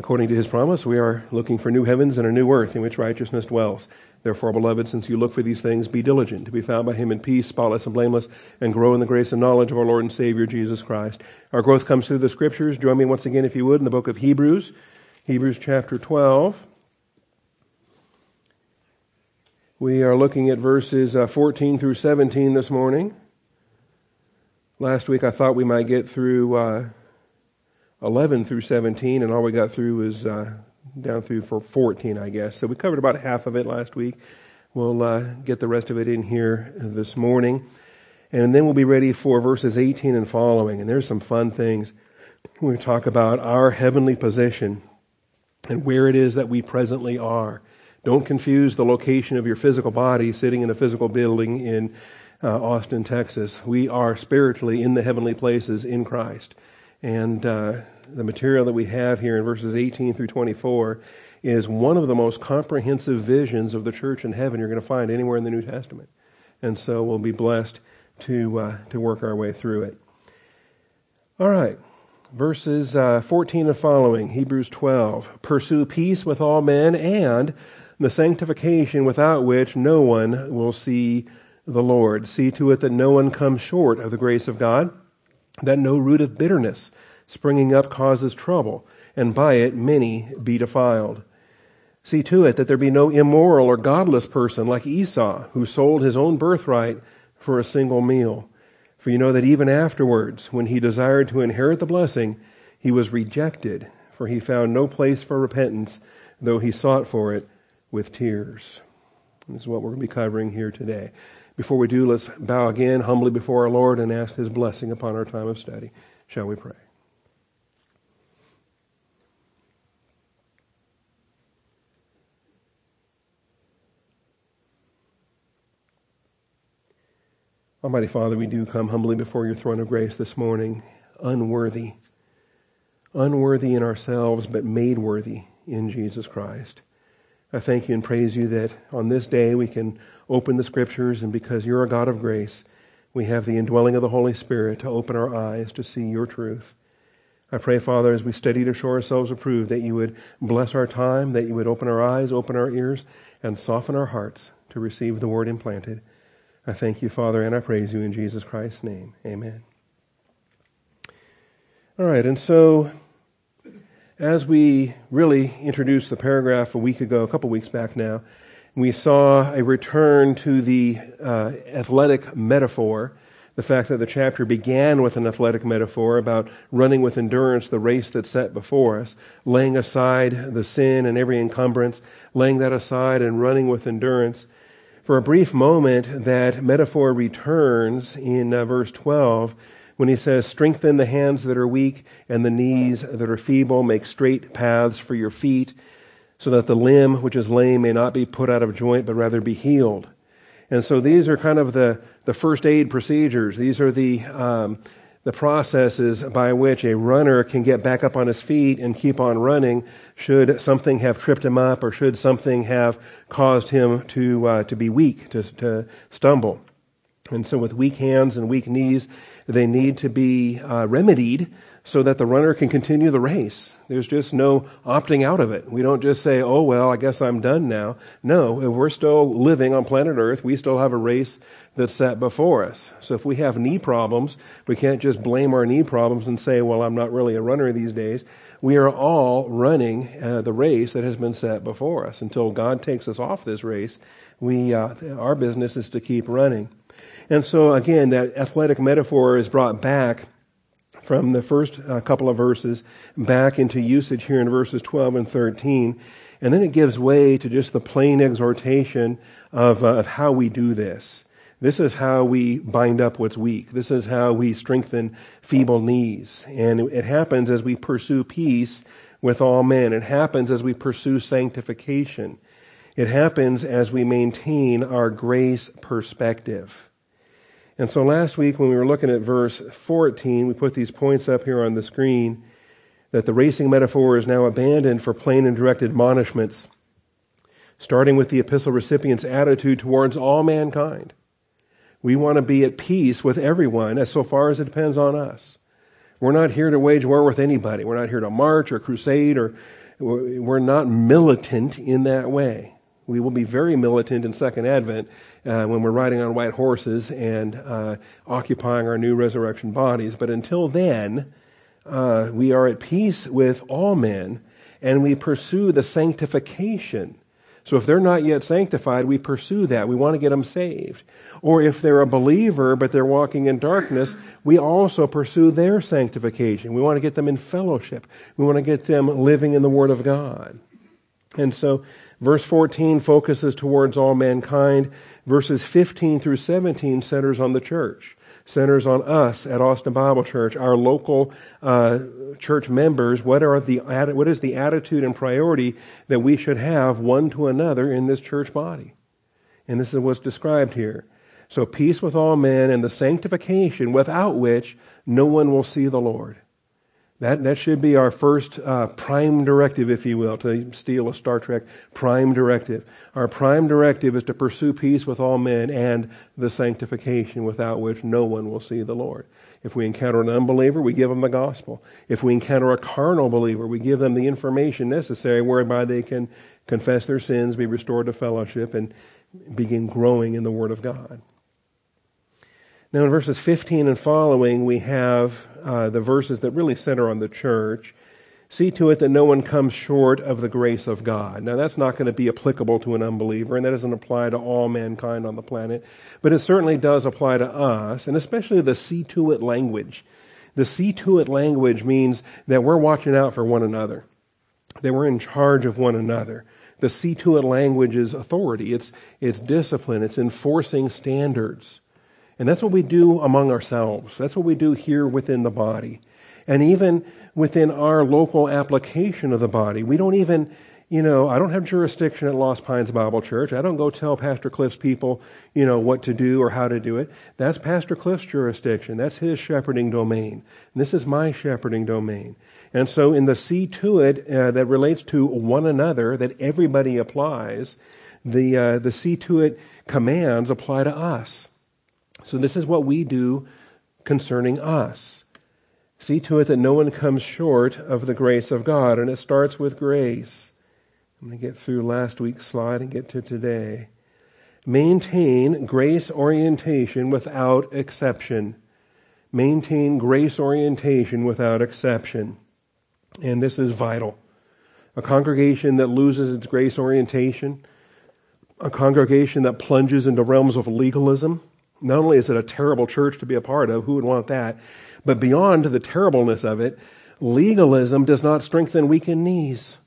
according to his promise, we are looking for new heavens and a new earth in which righteousness dwells. Therefore, beloved, since you look for these things, be diligent to be found by him in peace, spotless and blameless, and grow in the grace and knowledge of our Lord and Savior Jesus Christ. Our growth comes through the scriptures. Join me once again, if you would, in the book of Hebrews, Hebrews chapter 12. We are looking at verses uh, 14 through 17 this morning. Last week I thought we might get through uh, 11 through 17, and all we got through was uh, down through for 14, I guess. So we covered about half of it last week. We'll uh, get the rest of it in here this morning. And then we'll be ready for verses 18 and following. And there's some fun things. We talk about our heavenly position and where it is that we presently are. Don't confuse the location of your physical body sitting in a physical building in uh, Austin, Texas. We are spiritually in the heavenly places in Christ. And uh, the material that we have here in verses 18 through 24 is one of the most comprehensive visions of the church in heaven you're going to find anywhere in the New Testament. And so we'll be blessed to, uh, to work our way through it. All right. Verses uh, 14 and following, Hebrews 12. Pursue peace with all men and the sanctification without which no one will see the Lord. See to it that no one comes short of the grace of God, that no root of bitterness springing up causes trouble, and by it many be defiled. See to it that there be no immoral or godless person like Esau, who sold his own birthright for a single meal. For you know that even afterwards, when he desired to inherit the blessing, he was rejected, for he found no place for repentance, though he sought for it with tears. This is what we're going to be covering here today. Before we do, let's bow again humbly before our Lord and ask his blessing upon our time of study. Shall we pray? Almighty Father, we do come humbly before your throne of grace this morning, unworthy, unworthy in ourselves, but made worthy in Jesus Christ. I thank you and praise you that on this day we can open the scriptures, and because you're a God of grace, we have the indwelling of the Holy Spirit to open our eyes to see your truth. I pray, Father, as we study to show ourselves approved, that you would bless our time, that you would open our eyes, open our ears, and soften our hearts to receive the word implanted. I thank you, Father, and I praise you in Jesus Christ's name. Amen. All right, and so as we really introduced the paragraph a week ago, a couple weeks back now, we saw a return to the uh, athletic metaphor. The fact that the chapter began with an athletic metaphor about running with endurance the race that's set before us, laying aside the sin and every encumbrance, laying that aside and running with endurance. For a brief moment, that metaphor returns in uh, verse 12 when he says, Strengthen the hands that are weak and the knees that are feeble, make straight paths for your feet, so that the limb which is lame may not be put out of joint, but rather be healed. And so these are kind of the, the first aid procedures. These are the, um, the processes by which a runner can get back up on his feet and keep on running should something have tripped him up or should something have caused him to, uh, to be weak, to, to stumble. And so with weak hands and weak knees, they need to be uh, remedied so that the runner can continue the race. There's just no opting out of it. We don't just say, oh, well, I guess I'm done now. No, if we're still living on planet Earth, we still have a race that's set before us. So if we have knee problems, we can't just blame our knee problems and say, well, I'm not really a runner these days. We are all running uh, the race that has been set before us. Until God takes us off this race, we, uh, our business is to keep running. And so again, that athletic metaphor is brought back from the first uh, couple of verses back into usage here in verses 12 and 13. And then it gives way to just the plain exhortation of, uh, of how we do this. This is how we bind up what's weak. This is how we strengthen feeble knees. And it happens as we pursue peace with all men. It happens as we pursue sanctification. It happens as we maintain our grace perspective. And so last week when we were looking at verse 14, we put these points up here on the screen that the racing metaphor is now abandoned for plain and direct admonishments, starting with the epistle recipient's attitude towards all mankind. We want to be at peace with everyone as so far as it depends on us. We're not here to wage war with anybody. We're not here to march or crusade or we're not militant in that way. We will be very militant in Second Advent uh, when we're riding on white horses and uh, occupying our new resurrection bodies. But until then, uh, we are at peace with all men and we pursue the sanctification. So if they're not yet sanctified, we pursue that. We want to get them saved. Or if they're a believer but they're walking in darkness, we also pursue their sanctification. We want to get them in fellowship. We want to get them living in the Word of God. And so verse 14 focuses towards all mankind. Verses 15 through 17 centers on the church centers on us at Austin Bible Church, our local uh, church members. What are the what is the attitude and priority that we should have one to another in this church body? And this is what's described here. So peace with all men and the sanctification without which no one will see the Lord. That, that should be our first uh, prime directive, if you will, to steal a Star Trek prime directive. Our prime directive is to pursue peace with all men and the sanctification without which no one will see the Lord. If we encounter an unbeliever, we give them the gospel. If we encounter a carnal believer, we give them the information necessary whereby they can confess their sins, be restored to fellowship, and begin growing in the Word of God. Now, in verses 15 and following, we have uh, the verses that really center on the church. See to it that no one comes short of the grace of God. Now, that's not going to be applicable to an unbeliever, and that doesn't apply to all mankind on the planet, but it certainly does apply to us, and especially the see to it language. The see to it language means that we're watching out for one another, that we're in charge of one another. The see to it language is authority, it's, it's discipline, it's enforcing standards. And that's what we do among ourselves. That's what we do here within the body. And even within our local application of the body, we don't even, you know, I don't have jurisdiction at Lost Pines Bible Church. I don't go tell Pastor Cliff's people, you know, what to do or how to do it. That's Pastor Cliff's jurisdiction. That's his shepherding domain. And this is my shepherding domain. And so in the see to it uh, that relates to one another, that everybody applies, the, uh, the see to it commands apply to us. So this is what we do concerning us. See to it that no one comes short of the grace of God. And it starts with grace. I'm going to get through last week's slide and get to today. Maintain grace orientation without exception. Maintain grace orientation without exception. And this is vital. A congregation that loses its grace orientation, a congregation that plunges into realms of legalism, not only is it a terrible church to be a part of, who would want that? But beyond the terribleness of it, legalism does not strengthen weakened knees.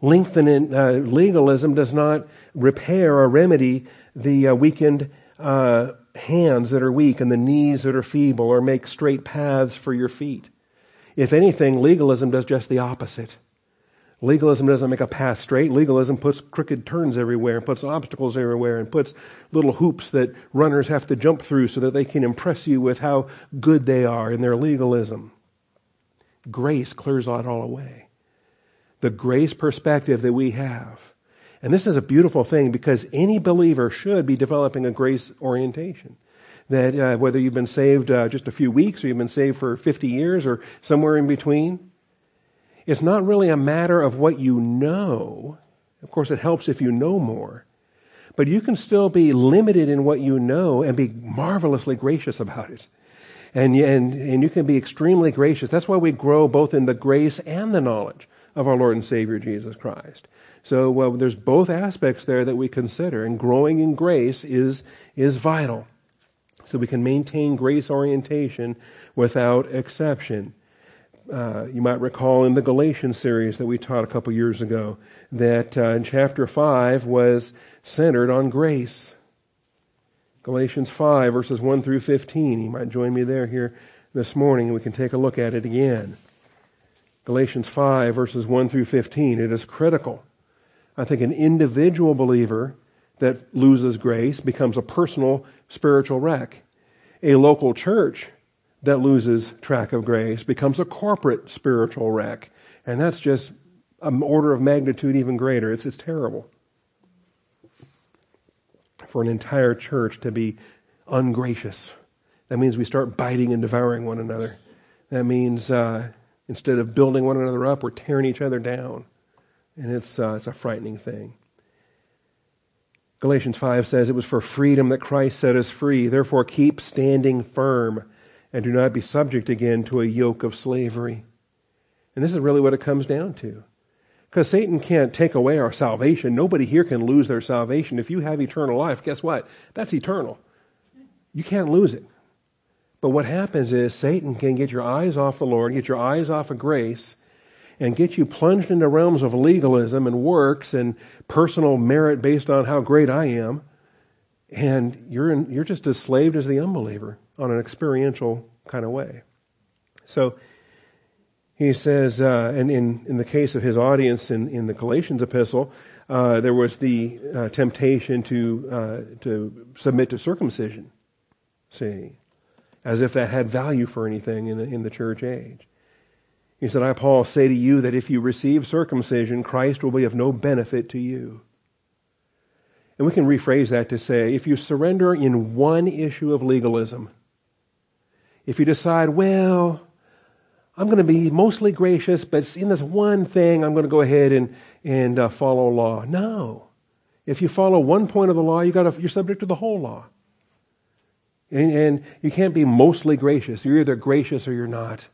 Lengthen, uh, legalism does not repair or remedy the uh, weakened uh, hands that are weak and the knees that are feeble or make straight paths for your feet. If anything, legalism does just the opposite. Legalism doesn't make a path straight. Legalism puts crooked turns everywhere, and puts obstacles everywhere, and puts little hoops that runners have to jump through so that they can impress you with how good they are in their legalism. Grace clears that all away. The grace perspective that we have. And this is a beautiful thing because any believer should be developing a grace orientation. That uh, whether you've been saved uh, just a few weeks or you've been saved for 50 years or somewhere in between, it's not really a matter of what you know. Of course, it helps if you know more. But you can still be limited in what you know and be marvelously gracious about it. And, and, and you can be extremely gracious. That's why we grow both in the grace and the knowledge of our Lord and Savior Jesus Christ. So well, there's both aspects there that we consider, and growing in grace is, is vital. So we can maintain grace orientation without exception uh, you might recall in the Galatians series that we taught a couple years ago that uh, in chapter 5 was centered on grace. Galatians 5, verses 1 through 15. You might join me there here this morning and we can take a look at it again. Galatians 5, verses 1 through 15. It is critical. I think an individual believer that loses grace becomes a personal spiritual wreck. A local church that loses track of grace becomes a corporate spiritual wreck. And that's just an order of magnitude even greater. It's, it's terrible. For an entire church to be ungracious, that means we start biting and devouring one another. That means uh, instead of building one another up, we're tearing each other down. And it's, uh, it's a frightening thing. Galatians 5 says, It was for freedom that Christ set us free. Therefore, keep standing firm and do not be subject again to a yoke of slavery. And this is really what it comes down to. Because Satan can't take away our salvation. Nobody here can lose their salvation. If you have eternal life, guess what? That's eternal. You can't lose it. But what happens is Satan can get your eyes off the Lord, get your eyes off of grace, and get you plunged into realms of legalism and works and personal merit based on how great I am. And you're, in, you're just as slaved as the unbeliever on an experiential kind of way. So he says, uh, and in, in the case of his audience in, in the Galatians epistle, uh, there was the uh, temptation to, uh, to submit to circumcision. See, as if that had value for anything in the, in the church age. He said, I, Paul, say to you that if you receive circumcision, Christ will be of no benefit to you. And we can rephrase that to say, if you surrender in one issue of legalism, if you decide, well, I'm going to be mostly gracious, but in this one thing, I'm going to go ahead and, and uh, follow law. No. If you follow one point of the law, you got you're subject to the whole law. And, and you can't be mostly gracious. You're either gracious or you're not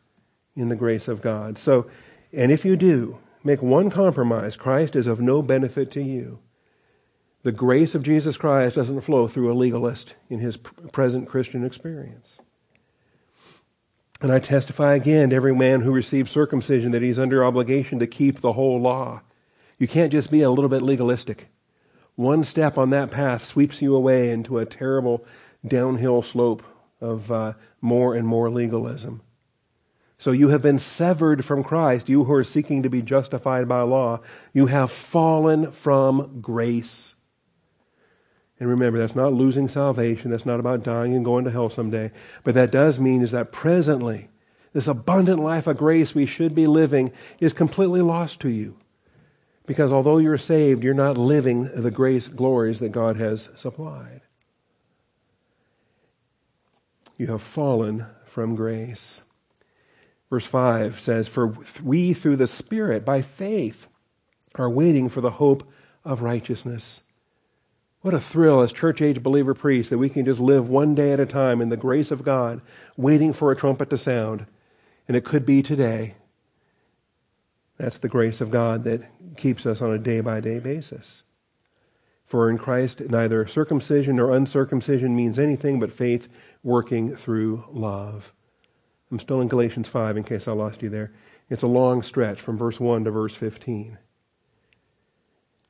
in the grace of God. So, and if you do, make one compromise Christ is of no benefit to you. The grace of Jesus Christ doesn't flow through a legalist in his present Christian experience. And I testify again to every man who receives circumcision that he's under obligation to keep the whole law. You can't just be a little bit legalistic. One step on that path sweeps you away into a terrible downhill slope of uh, more and more legalism. So you have been severed from Christ, you who are seeking to be justified by law. You have fallen from grace. And remember, that's not losing salvation. That's not about dying and going to hell someday. But that does mean is that presently, this abundant life of grace we should be living is completely lost to you. Because although you're saved, you're not living the grace glories that God has supplied. You have fallen from grace. Verse 5 says, For we through the Spirit, by faith, are waiting for the hope of righteousness. What a thrill as church age believer priests that we can just live one day at a time in the grace of God, waiting for a trumpet to sound. And it could be today. That's the grace of God that keeps us on a day by day basis. For in Christ, neither circumcision nor uncircumcision means anything but faith working through love. I'm still in Galatians 5 in case I lost you there. It's a long stretch from verse 1 to verse 15.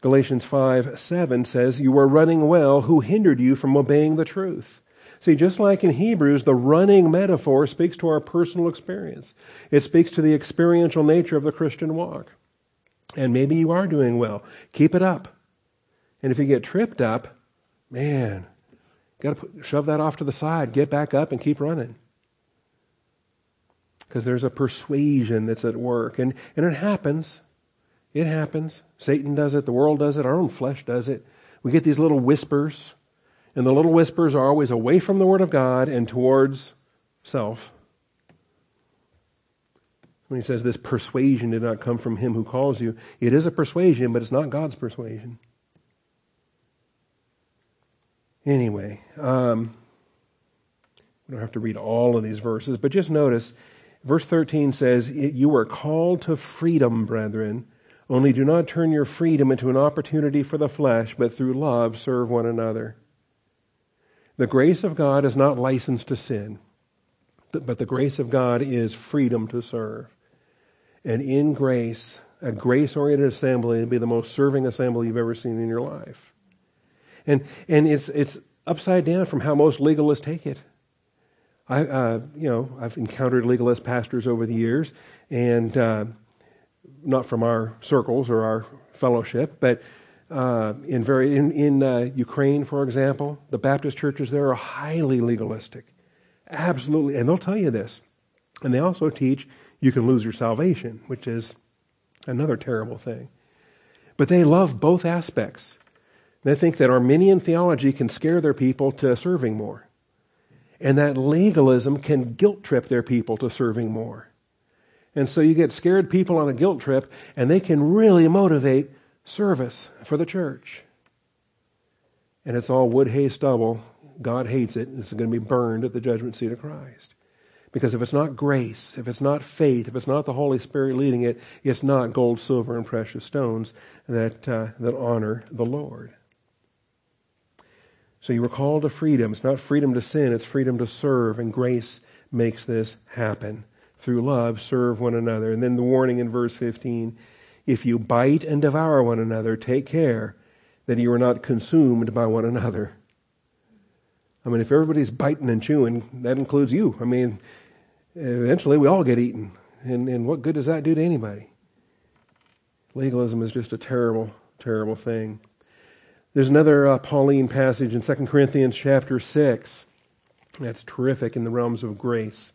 Galatians 5 7 says, You were running well. Who hindered you from obeying the truth? See, just like in Hebrews, the running metaphor speaks to our personal experience. It speaks to the experiential nature of the Christian walk. And maybe you are doing well. Keep it up. And if you get tripped up, man, got to shove that off to the side, get back up, and keep running because there's a persuasion that's at work. And, and it happens. It happens. Satan does it. The world does it. Our own flesh does it. We get these little whispers, and the little whispers are always away from the Word of God and towards self. When he says this persuasion did not come from him who calls you, it is a persuasion, but it's not God's persuasion. Anyway, um, we don't have to read all of these verses, but just notice Verse 13 says, You were called to freedom, brethren. Only do not turn your freedom into an opportunity for the flesh, but through love serve one another. The grace of God is not license to sin, but the grace of God is freedom to serve. And in grace, a grace oriented assembly will be the most serving assembly you've ever seen in your life. And, and it's, it's upside down from how most legalists take it. I, uh, you know, I've encountered legalist pastors over the years, and uh, not from our circles or our fellowship, but uh, in very in, in uh, Ukraine, for example, the Baptist churches there are highly legalistic, absolutely, and they'll tell you this, and they also teach you can lose your salvation, which is another terrible thing. But they love both aspects. They think that Arminian theology can scare their people to serving more. And that legalism can guilt trip their people to serving more. And so you get scared people on a guilt trip, and they can really motivate service for the church. And it's all wood, hay, stubble. God hates it. It's going to be burned at the judgment seat of Christ. Because if it's not grace, if it's not faith, if it's not the Holy Spirit leading it, it's not gold, silver, and precious stones that, uh, that honor the Lord. So you were called to freedom. It's not freedom to sin, it's freedom to serve, and grace makes this happen. Through love, serve one another. And then the warning in verse 15 if you bite and devour one another, take care that you are not consumed by one another. I mean, if everybody's biting and chewing, that includes you. I mean, eventually we all get eaten. And, and what good does that do to anybody? Legalism is just a terrible, terrible thing. There's another uh, Pauline passage in 2 Corinthians chapter 6 that's terrific in the realms of grace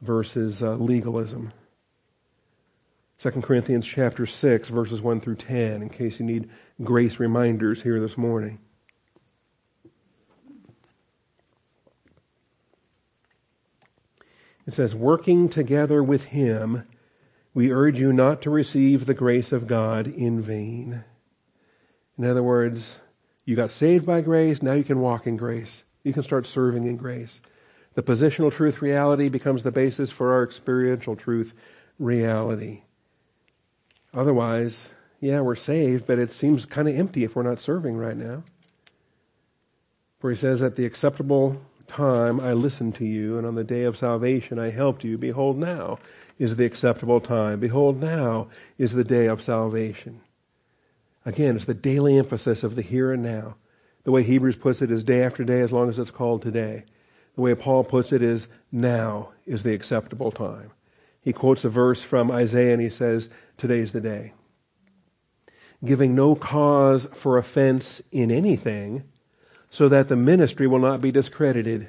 versus uh, legalism. 2 Corinthians chapter 6 verses 1 through 10 in case you need grace reminders here this morning. It says, working together with him, we urge you not to receive the grace of God in vain. In other words, you got saved by grace, now you can walk in grace. You can start serving in grace. The positional truth reality becomes the basis for our experiential truth reality. Otherwise, yeah, we're saved, but it seems kind of empty if we're not serving right now. For he says, At the acceptable time I listened to you, and on the day of salvation I helped you. Behold, now is the acceptable time. Behold, now is the day of salvation. Again, it's the daily emphasis of the here and now. The way Hebrews puts it is day after day as long as it's called today. The way Paul puts it is now is the acceptable time. He quotes a verse from Isaiah and he says, Today's the day. Giving no cause for offense in anything so that the ministry will not be discredited.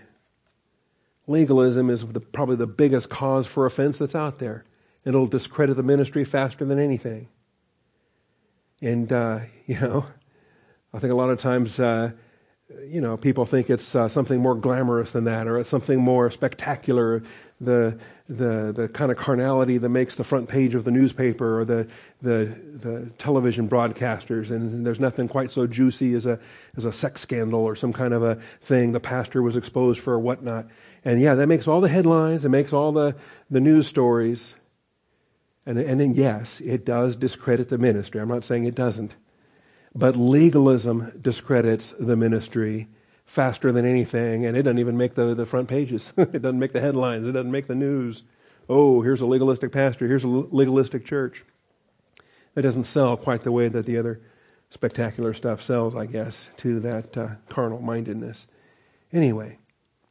Legalism is the, probably the biggest cause for offense that's out there. It'll discredit the ministry faster than anything. And, uh, you know, I think a lot of times, uh, you know, people think it's uh, something more glamorous than that, or it's something more spectacular. The the the kind of carnality that makes the front page of the newspaper or the the the television broadcasters, and there's nothing quite so juicy as a as a sex scandal or some kind of a thing the pastor was exposed for or whatnot. And yeah, that makes all the headlines. It makes all the the news stories. And and then yes, it does discredit the ministry. I'm not saying it doesn't. But legalism discredits the ministry faster than anything, and it doesn't even make the, the front pages. it doesn't make the headlines. It doesn't make the news. Oh, here's a legalistic pastor. Here's a legalistic church. It doesn't sell quite the way that the other spectacular stuff sells, I guess, to that uh, carnal mindedness. Anyway,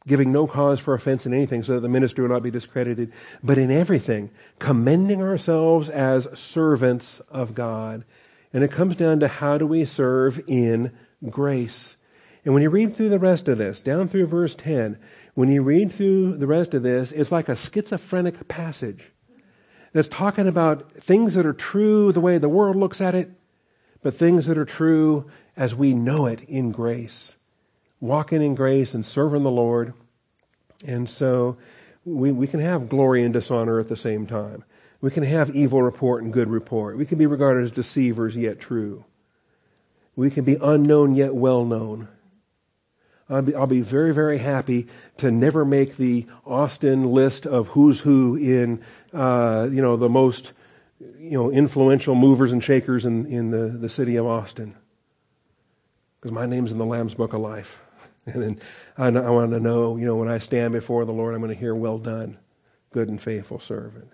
giving no cause for offense in anything so that the ministry will not be discredited, but in everything, commending ourselves as servants of God and it comes down to how do we serve in grace. And when you read through the rest of this, down through verse 10, when you read through the rest of this, it's like a schizophrenic passage that's talking about things that are true the way the world looks at it, but things that are true as we know it in grace. Walking in grace and serving the Lord. And so we, we can have glory and dishonor at the same time. We can have evil report and good report. We can be regarded as deceivers yet true. We can be unknown yet well known. I'll be, I'll be, very, very happy to never make the Austin list of who's who in, uh, you know, the most, you know, influential movers and shakers in, in the, the city of Austin. Because my name's in the Lamb's Book of Life. And then I, I want to know, you know, when I stand before the Lord, I'm going to hear, well done, good and faithful servant.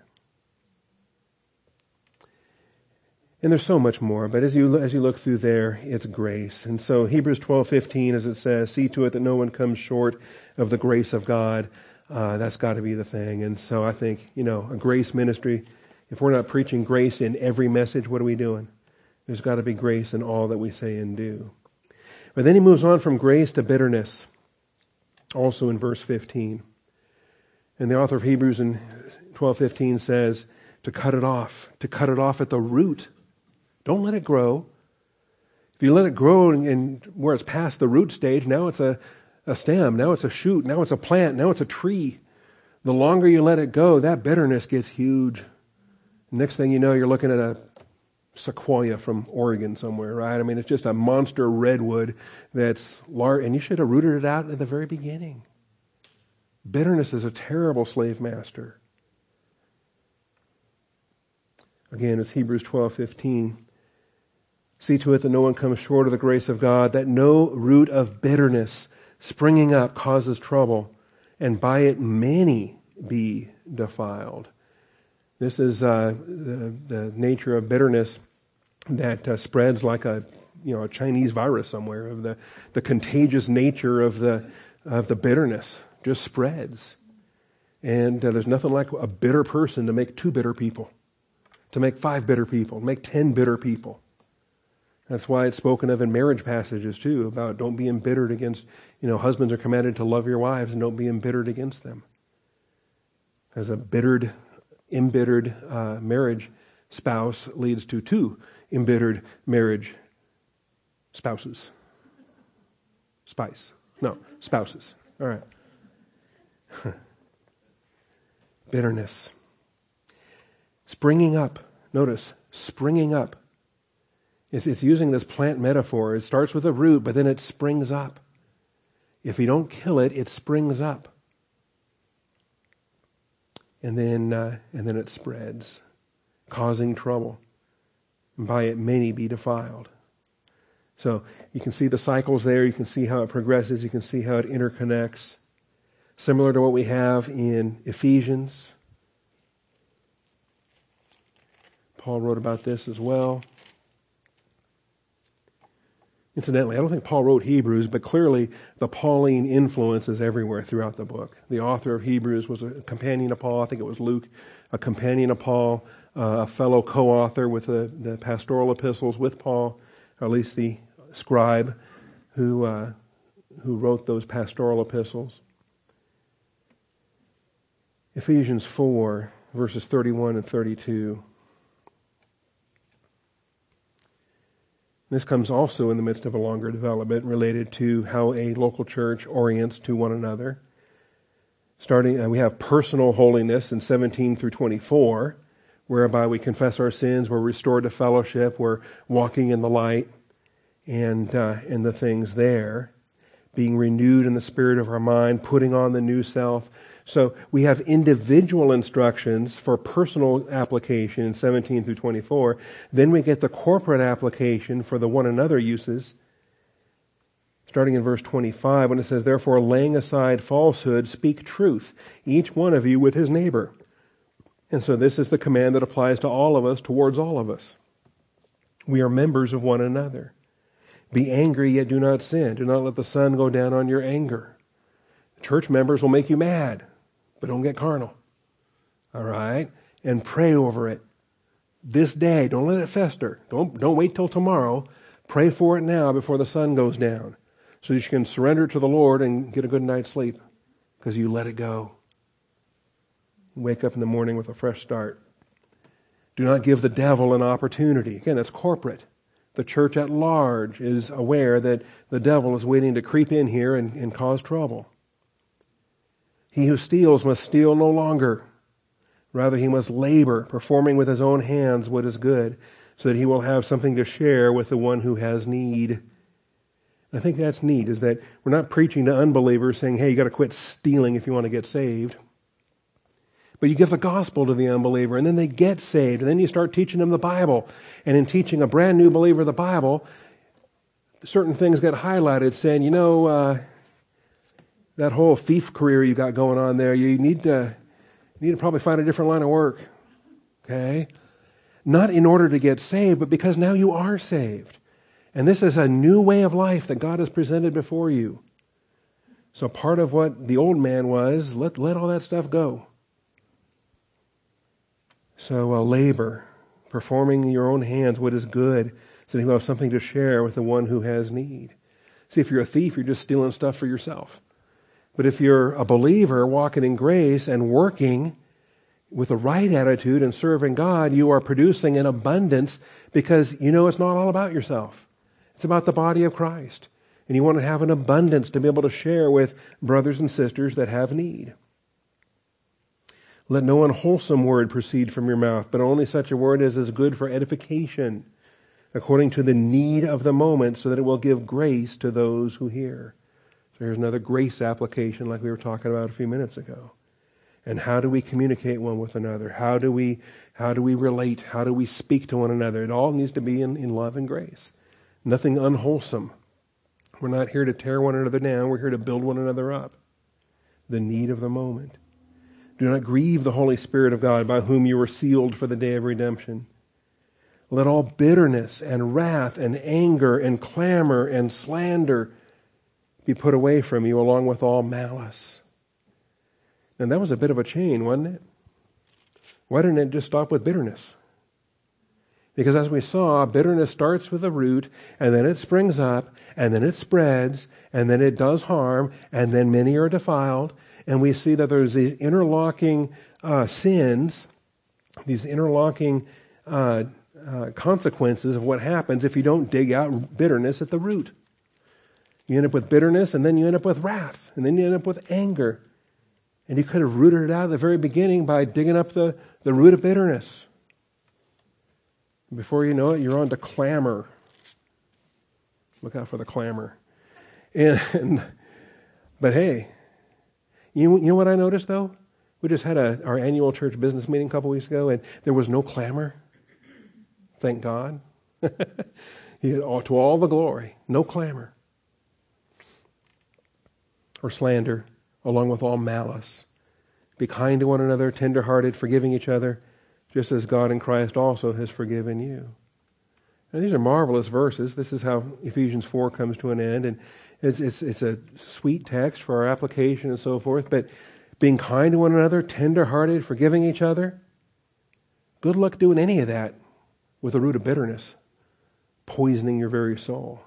And there's so much more, but as you, as you look through there, it's grace. And so Hebrews 12:15, as it says, see to it that no one comes short of the grace of God. Uh, that's got to be the thing. And so I think, you know, a grace ministry, if we're not preaching grace in every message, what are we doing? There's got to be grace in all that we say and do. But then he moves on from grace to bitterness, also in verse 15. And the author of Hebrews in 12:15 says, to cut it off, to cut it off at the root don't let it grow. If you let it grow and, where it's past the root stage, now it's a, a stem, now it's a shoot, now it's a plant, now it's a tree. the longer you let it go, that bitterness gets huge. Next thing you know, you're looking at a sequoia from Oregon somewhere, right? I mean, it's just a monster redwood that's large, and you should have rooted it out at the very beginning. Bitterness is a terrible slave master. Again, it's Hebrews 12:15. See to it that no one comes short of the grace of God, that no root of bitterness springing up causes trouble, and by it many be defiled. This is uh, the, the, nature of bitterness that uh, spreads like a you know a Chinese virus somewhere. Of the the contagious nature of the of the bitterness just spreads, and uh, there's nothing like a bitter person to make two bitter people, to make five bitter people, make ten bitter people. That's why it's spoken of in marriage passages too about don't be embittered against. You know, husbands are commanded to love your wives and don't be embittered against them. As a bittered embittered uh, marriage spouse leads to two embittered marriage spouses. Spice. No, spouses. All right. Bitterness. Springing up. Notice, springing up. It's, it's using this plant metaphor. It starts with a root, but then it springs up. If you don't kill it, it springs up and then, uh, and then it spreads, causing trouble. And by it, many be defiled. So you can see the cycles there. You can see how it progresses. You can see how it interconnects. Similar to what we have in Ephesians. Paul wrote about this as well. Incidentally, I don't think Paul wrote Hebrews, but clearly the Pauline influence is everywhere throughout the book. The author of Hebrews was a companion of Paul. I think it was Luke, a companion of Paul, uh, a fellow co author with the, the, pastoral epistles with Paul, or at least the scribe who, uh, who wrote those pastoral epistles. Ephesians 4, verses 31 and 32. This comes also in the midst of a longer development related to how a local church orients to one another. Starting, uh, we have personal holiness in 17 through 24, whereby we confess our sins, we're restored to fellowship, we're walking in the light, and uh, the things there, being renewed in the spirit of our mind, putting on the new self, so we have individual instructions for personal application in 17 through 24. Then we get the corporate application for the one another uses. Starting in verse 25, when it says, Therefore, laying aside falsehood, speak truth, each one of you with his neighbor. And so this is the command that applies to all of us, towards all of us. We are members of one another. Be angry, yet do not sin. Do not let the sun go down on your anger. Church members will make you mad but don't get carnal. All right? And pray over it. This day, don't let it fester. Don't, don't wait till tomorrow. Pray for it now before the sun goes down so that you can surrender to the Lord and get a good night's sleep because you let it go. Wake up in the morning with a fresh start. Do not give the devil an opportunity. Again, that's corporate. The church at large is aware that the devil is waiting to creep in here and, and cause trouble. He who steals must steal no longer. Rather, he must labor, performing with his own hands what is good, so that he will have something to share with the one who has need. I think that's neat, is that we're not preaching to unbelievers saying, hey, you got to quit stealing if you want to get saved. But you give the gospel to the unbeliever, and then they get saved, and then you start teaching them the Bible. And in teaching a brand new believer the Bible, certain things get highlighted, saying, you know, uh, that whole thief career you got going on there, you need to, need to probably find a different line of work. Okay? Not in order to get saved, but because now you are saved. And this is a new way of life that God has presented before you. So part of what the old man was, let, let all that stuff go. So uh, labor, performing in your own hands what is good, so that you have something to share with the one who has need. See, if you're a thief, you're just stealing stuff for yourself. But if you're a believer walking in grace and working with the right attitude and serving God, you are producing an abundance because you know it's not all about yourself. It's about the body of Christ. And you want to have an abundance to be able to share with brothers and sisters that have need. Let no unwholesome word proceed from your mouth, but only such a word as is good for edification, according to the need of the moment, so that it will give grace to those who hear. So here's another grace application like we were talking about a few minutes ago. And how do we communicate one with another? How do we, how do we relate? How do we speak to one another? It all needs to be in, in love and grace. Nothing unwholesome. We're not here to tear one another down. We're here to build one another up. The need of the moment. Do not grieve the Holy Spirit of God by whom you were sealed for the day of redemption. Let all bitterness and wrath and anger and clamor and slander be put away from you along with all malice. And that was a bit of a chain, wasn't it? Why didn't it just stop with bitterness? Because as we saw, bitterness starts with a root, and then it springs up, and then it spreads, and then it does harm, and then many are defiled. And we see that there's these interlocking uh, sins, these interlocking uh, uh, consequences of what happens if you don't dig out bitterness at the root. You end up with bitterness, and then you end up with wrath, and then you end up with anger. And you could have rooted it out at the very beginning by digging up the, the root of bitterness. Before you know it, you're on to clamor. Look out for the clamor. And, and but hey, you, you know what I noticed though? We just had a, our annual church business meeting a couple weeks ago, and there was no clamor. Thank God. he had all, to all the glory, no clamor or slander, along with all malice. Be kind to one another, tenderhearted, forgiving each other just as God in Christ also has forgiven you. Now, these are marvelous verses. This is how Ephesians 4 comes to an end. And it's, it's, it's a sweet text for our application and so forth. But being kind to one another, tender-hearted, forgiving each other, good luck doing any of that with a root of bitterness, poisoning your very soul.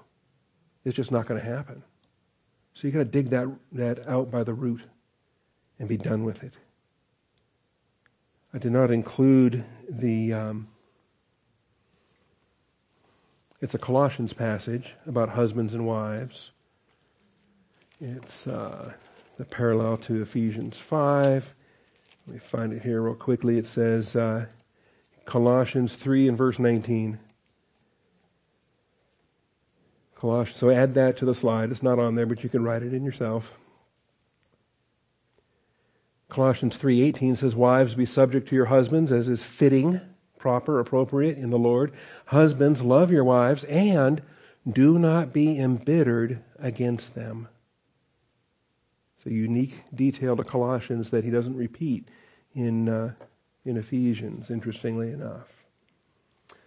It's just not going to happen. So you got to dig that, that out by the root and be done with it. I did not include the. Um, it's a Colossians passage about husbands and wives. It's uh, the parallel to Ephesians 5. Let me find it here real quickly. It says uh, Colossians 3 and verse 19. Colossians. So add that to the slide. It's not on there, but you can write it in yourself. Colossians 3:18 says wives be subject to your husbands as is fitting, proper, appropriate in the Lord. Husbands love your wives and do not be embittered against them. It's a unique detail to Colossians that he doesn't repeat in uh, in Ephesians interestingly enough.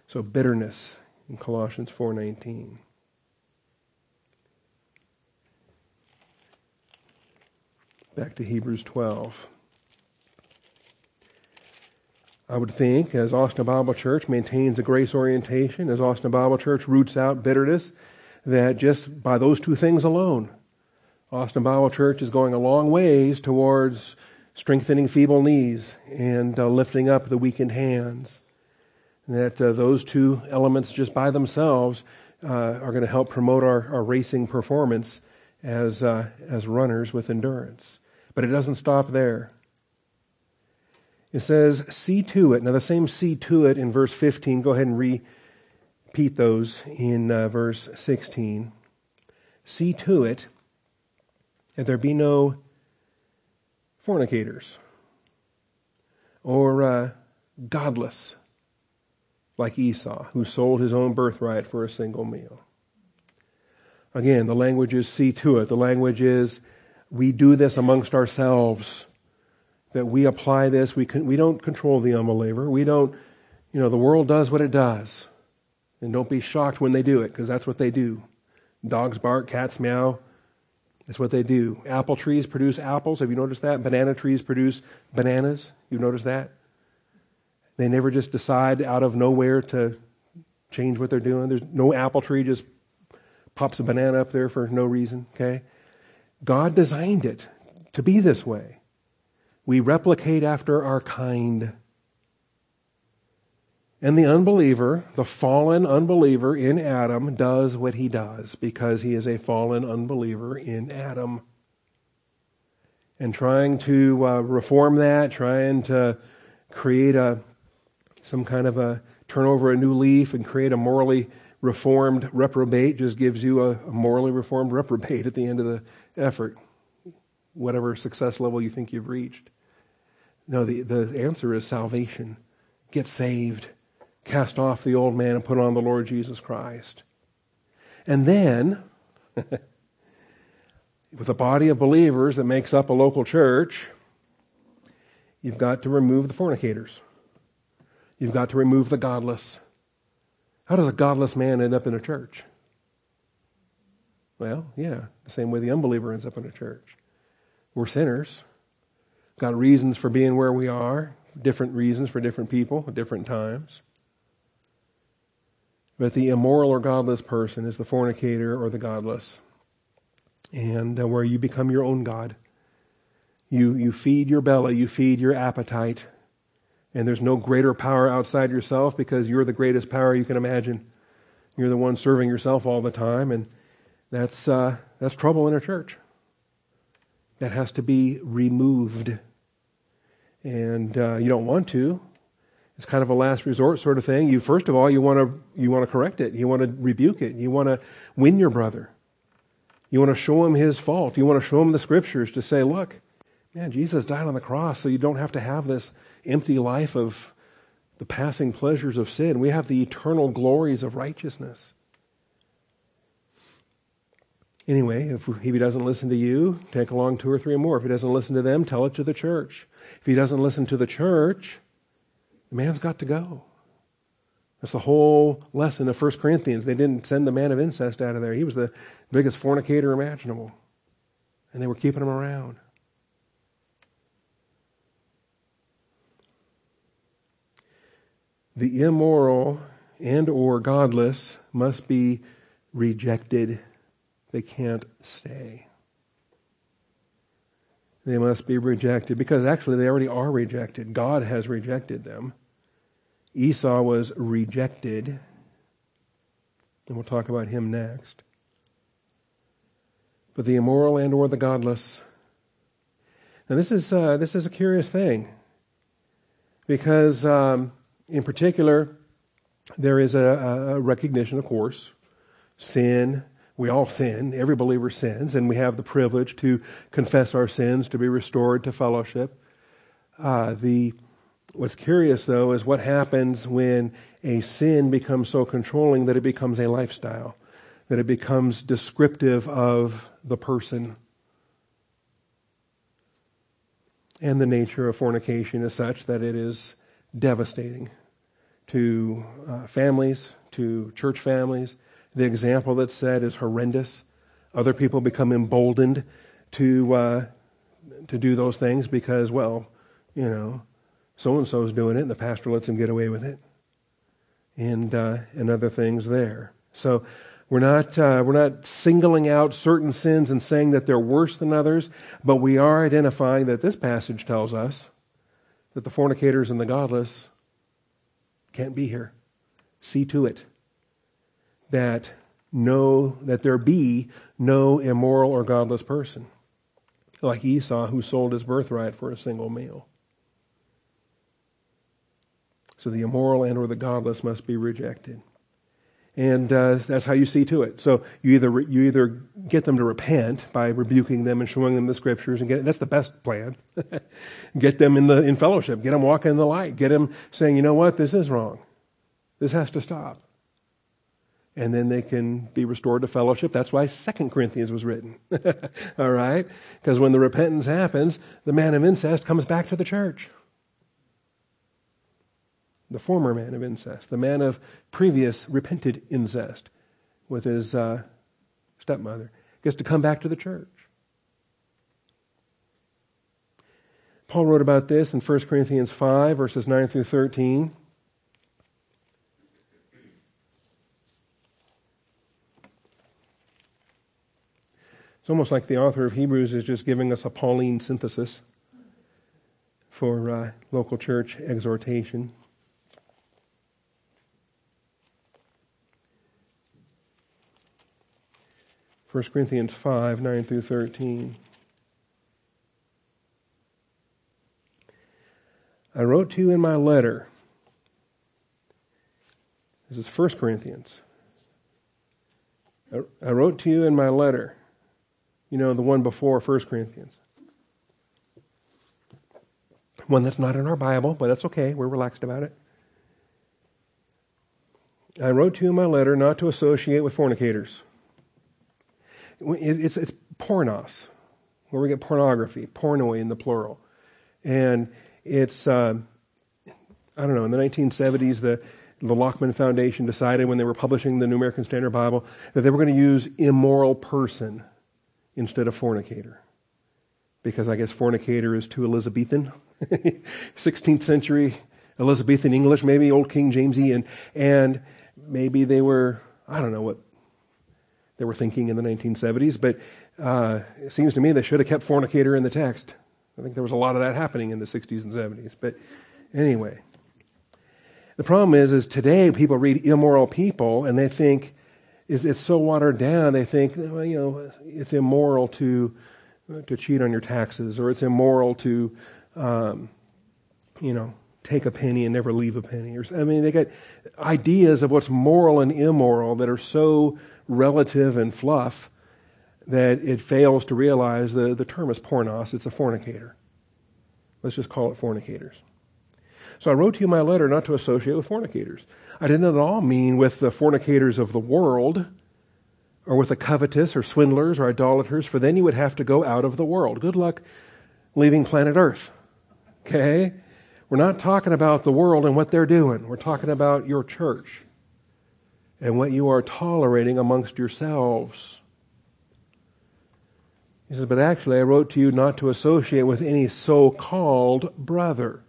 So bitterness in Colossians 4:19. Back to Hebrews 12. I would think, as Austin Bible Church maintains a grace orientation, as Austin Bible Church roots out bitterness, that just by those two things alone, Austin Bible Church is going a long ways towards strengthening feeble knees and uh, lifting up the weakened hands. That uh, those two elements, just by themselves, uh, are going to help promote our, our racing performance as, uh, as runners with endurance. But it doesn't stop there. It says, see to it. Now, the same see to it in verse 15. Go ahead and repeat those in uh, verse 16. See to it that there be no fornicators or uh, godless like Esau, who sold his own birthright for a single meal. Again, the language is see to it. The language is we do this amongst ourselves that we apply this. We, can, we don't control the unbeliever. We don't, you know, the world does what it does. And don't be shocked when they do it, because that's what they do. Dogs bark, cats meow. That's what they do. Apple trees produce apples. Have you noticed that? Banana trees produce bananas. You've noticed that? They never just decide out of nowhere to change what they're doing. There's no apple tree just pops a banana up there for no reason, okay? God designed it to be this way. We replicate after our kind. And the unbeliever, the fallen unbeliever in Adam, does what he does because he is a fallen unbeliever in Adam. and trying to uh, reform that, trying to create a some kind of a turn over a new leaf and create a morally reformed reprobate just gives you a, a morally reformed reprobate at the end of the effort, whatever success level you think you've reached. No, the, the answer is salvation. Get saved. Cast off the old man and put on the Lord Jesus Christ. And then, with a body of believers that makes up a local church, you've got to remove the fornicators. You've got to remove the godless. How does a godless man end up in a church? Well, yeah, the same way the unbeliever ends up in a church. We're sinners, got reasons for being where we are, different reasons for different people at different times. But the immoral or godless person is the fornicator or the godless. And uh, where you become your own God. You, you feed your belly, you feed your appetite, and there's no greater power outside yourself because you're the greatest power you can imagine. You're the one serving yourself all the time, and that's, uh, that's trouble in a church. That has to be removed. And uh, you don't want to. It's kind of a last resort sort of thing. You first of all you want to you want to correct it. You want to rebuke it. You want to win your brother. You want to show him his fault. You want to show him the scriptures to say, look, man, Jesus died on the cross, so you don't have to have this empty life of the passing pleasures of sin. We have the eternal glories of righteousness. Anyway, if, he doesn't listen to you, take along two or three more. If he doesn't listen to them, tell it to the church. If he doesn't listen to the church, the man's got to go. That's the whole lesson of 1 Corinthians. They didn't send the man of incest out of there. He was the biggest fornicator imaginable. And they were keeping him around. the immoral and or godless must be rejected. They can't stay. They must be rejected because actually they already are rejected. God has rejected them. Esau was rejected, and we'll talk about him next. But the immoral and or the godless. Now this is uh, this is a curious thing because um, in particular, there is a, a recognition, of course, sin. We all sin. Every believer sins, and we have the privilege to confess our sins, to be restored to fellowship. Uh, the what's curious though is what happens when a sin becomes so controlling that it becomes a lifestyle, that it becomes descriptive of the person. And the nature of fornication is such that it is devastating to uh, families, to church families. The example that's set is horrendous. Other people become emboldened to uh, to do those things because, well, you know, so and so is doing it, and the pastor lets him get away with it, and uh, and other things there. So we're not uh, we're not singling out certain sins and saying that they're worse than others, but we are identifying that this passage tells us that the fornicators and the godless can't be here. See to it that no that there be no immoral or godless person like Esau who sold his birthright for a single meal. So the immoral and or the godless must be rejected. And uh, that's how you see to it. So you either you either get them to repent by rebuking them and showing them the scriptures, and get that's the best plan. get them in the in fellowship, get them walking in the light, get them saying, you know what, this is wrong. This has to stop. And then they can be restored to fellowship. That's why Second Corinthians was written. All right? Because when the repentance happens, the man of incest comes back to the church. The former man of incest, the man of previous repented incest with his uh, stepmother, gets to come back to the church. Paul wrote about this in 1 Corinthians 5, verses 9 through 13. It's almost like the author of Hebrews is just giving us a Pauline synthesis for uh, local church exhortation. First Corinthians 5, 9 through 13. I wrote to you in my letter. This is 1 Corinthians. I wrote to you in my letter. You know, the one before 1 Corinthians. One that's not in our Bible, but that's okay. We're relaxed about it. I wrote to you in my letter not to associate with fornicators. It's, it's pornos, where we get pornography, pornoi in the plural. And it's, uh, I don't know, in the 1970s, the, the Lockman Foundation decided when they were publishing the New American Standard Bible that they were going to use immoral person instead of fornicator. Because I guess fornicator is too Elizabethan. 16th century Elizabethan English, maybe Old King Jamesy, and, and maybe they were, I don't know what they were thinking in the 1970s, but uh, it seems to me they should have kept fornicator in the text. I think there was a lot of that happening in the 60s and 70s. But anyway, the problem is, is today people read immoral people and they think it's so watered down. They think, well, you know, it's immoral to to cheat on your taxes, or it's immoral to, um, you know, take a penny and never leave a penny. Or I mean, they got ideas of what's moral and immoral that are so relative and fluff that it fails to realize the, the term is pornos, it's a fornicator. Let's just call it fornicators. So I wrote to you my letter not to associate with fornicators. I didn't at all mean with the fornicators of the world or with the covetous or swindlers or idolaters, for then you would have to go out of the world. Good luck leaving planet Earth. Okay? We're not talking about the world and what they're doing. We're talking about your church and what you are tolerating amongst yourselves. He says, But actually, I wrote to you not to associate with any so called brother.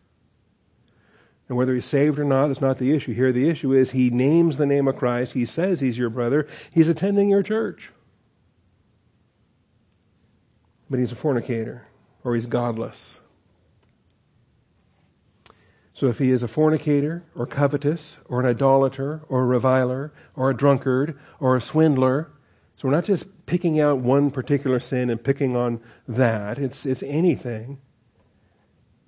And whether he's saved or not, that's not the issue here. The issue is he names the name of Christ. He says he's your brother. He's attending your church. But he's a fornicator or he's godless. So if he is a fornicator or covetous or an idolater or a reviler or a drunkard or a swindler, so we're not just picking out one particular sin and picking on that. It's, it's anything,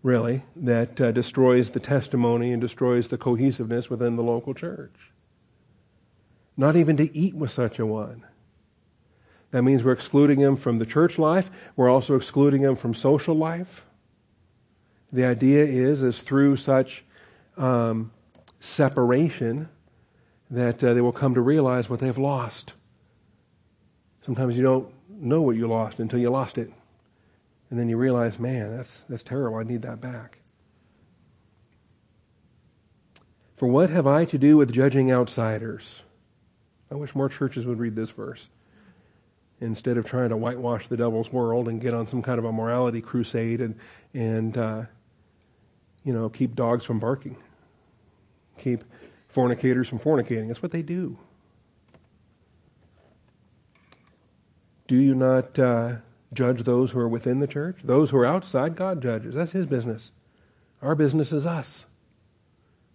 really, that uh, destroys the testimony and destroys the cohesiveness within the local church. Not even to eat with such a one. That means we're excluding him from the church life. We're also excluding him from social life. The idea is, is through such um, separation that uh, they will come to realize what they've lost. Sometimes you don't know what you lost until you lost it. And then you realize, man, that's, that's terrible. I need that back. For what have I to do with judging outsiders? I wish more churches would read this verse instead of trying to whitewash the devil's world and get on some kind of a morality crusade and, and uh, you know, keep dogs from barking, keep fornicators from fornicating. That's what they do. Do you not uh, judge those who are within the church? Those who are outside, God judges. That's His business. Our business is us.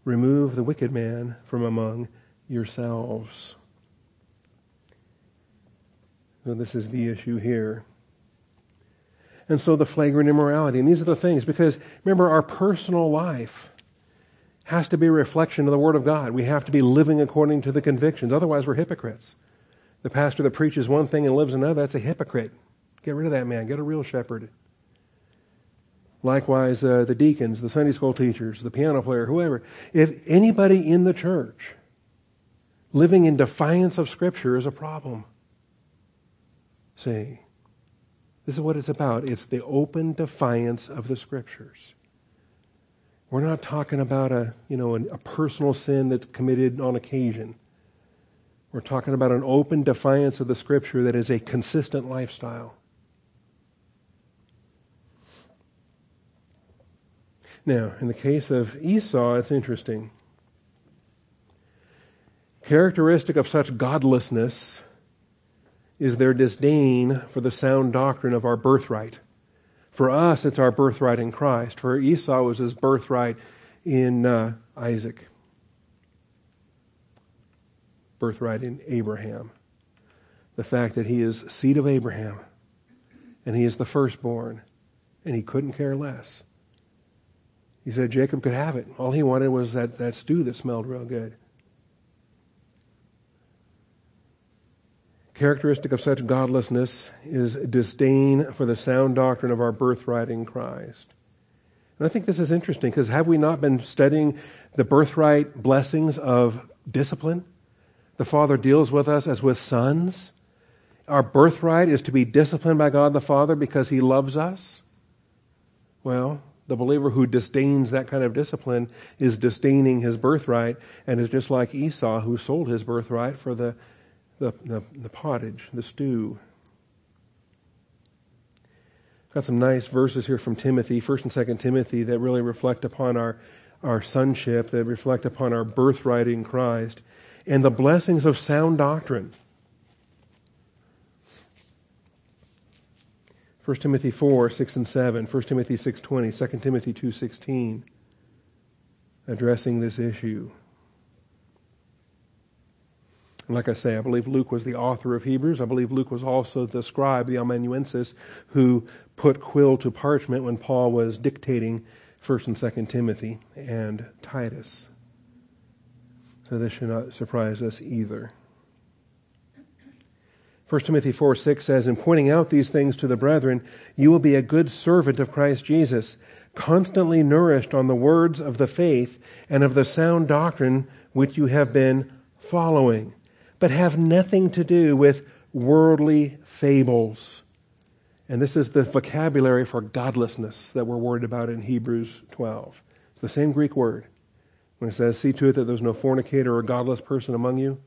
Remove the wicked man from among yourselves. So, this is the issue here. And so, the flagrant immorality. And these are the things, because remember, our personal life has to be a reflection of the Word of God. We have to be living according to the convictions. Otherwise, we're hypocrites. The pastor that preaches one thing and lives another, that's a hypocrite. Get rid of that man. Get a real shepherd. Likewise, uh, the deacons, the Sunday school teachers, the piano player, whoever. If anybody in the church living in defiance of Scripture is a problem. See, this is what it's about. It's the open defiance of the Scriptures. We're not talking about a, you know, a personal sin that's committed on occasion. We're talking about an open defiance of the Scripture that is a consistent lifestyle. Now, in the case of Esau, it's interesting. Characteristic of such godlessness is their disdain for the sound doctrine of our birthright. For us, it's our birthright in Christ. For Esau, was his birthright in uh, Isaac birthright in Abraham. The fact that he is seed of Abraham and he is the firstborn and he couldn't care less. He said Jacob could have it. All he wanted was that, that stew that smelled real good. Characteristic of such godlessness is disdain for the sound doctrine of our birthright in Christ. And I think this is interesting because have we not been studying the birthright blessings of discipline? The Father deals with us as with sons. Our birthright is to be disciplined by God the Father because He loves us. Well, the believer who disdains that kind of discipline is disdaining his birthright and is just like Esau who sold his birthright for the, the, the, the pottage, the stew. Got some nice verses here from Timothy, 1st and 2nd Timothy, that really reflect upon our, our sonship, that reflect upon our birthright in Christ, and the blessings of sound doctrine. 1 Timothy 4, 6 and 7, 1 Timothy 6.20, 2 Timothy 2.16, addressing this issue. And like I say, I believe Luke was the author of Hebrews. I believe Luke was also the scribe, the amanuensis, who put quill to parchment when Paul was dictating 1st and 2nd Timothy and Titus. So this should not surprise us either. 1 Timothy 4 6 says, In pointing out these things to the brethren, you will be a good servant of Christ Jesus, constantly nourished on the words of the faith and of the sound doctrine which you have been following, but have nothing to do with worldly fables. And this is the vocabulary for godlessness that we're worried about in Hebrews 12. It's the same Greek word. When it says, See to it that there's no fornicator or godless person among you.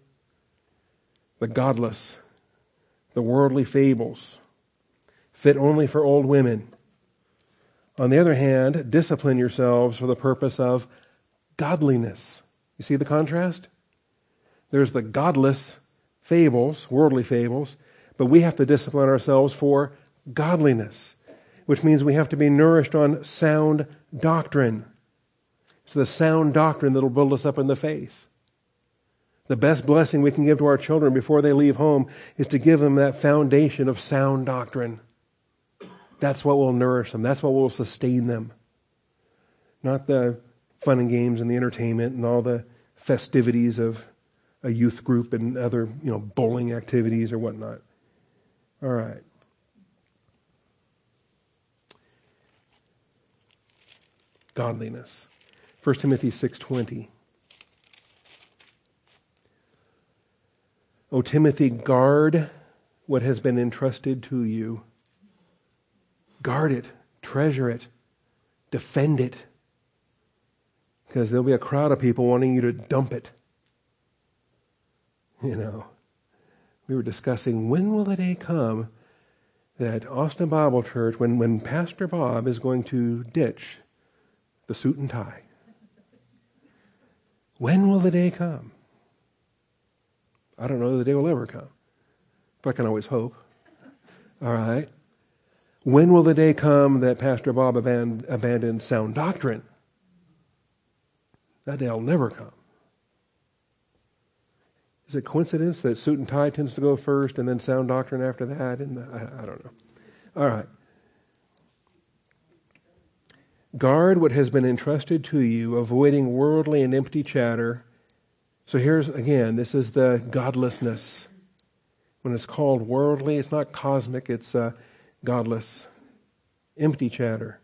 The godless the worldly fables, fit only for old women. On the other hand, discipline yourselves for the purpose of godliness. You see the contrast? There's the godless fables, worldly fables, but we have to discipline ourselves for godliness, which means we have to be nourished on sound doctrine. It's the sound doctrine that'll build us up in the faith. The best blessing we can give to our children before they leave home is to give them that foundation of sound doctrine. That's what will nourish them. That's what will sustain them. Not the fun and games and the entertainment and all the festivities of a youth group and other, you know, bowling activities or whatnot. All right. Godliness. 1 Timothy 6:20 O Timothy, guard what has been entrusted to you. Guard it, treasure it, defend it. Because there'll be a crowd of people wanting you to dump it. You know, we were discussing when will the day come that Austin Bible Church, when, when Pastor Bob is going to ditch the suit and tie, when will the day come? I don't know the day will ever come. But I can always hope. All right. When will the day come that Pastor Bob abandoned, abandoned sound doctrine? That day will never come. Is it coincidence that suit and tie tends to go first and then sound doctrine after that? And uh, I, I don't know. All right. Guard what has been entrusted to you, avoiding worldly and empty chatter so here's again, this is the godlessness. When it's called worldly, it's not cosmic, it's uh, godless, empty chatter.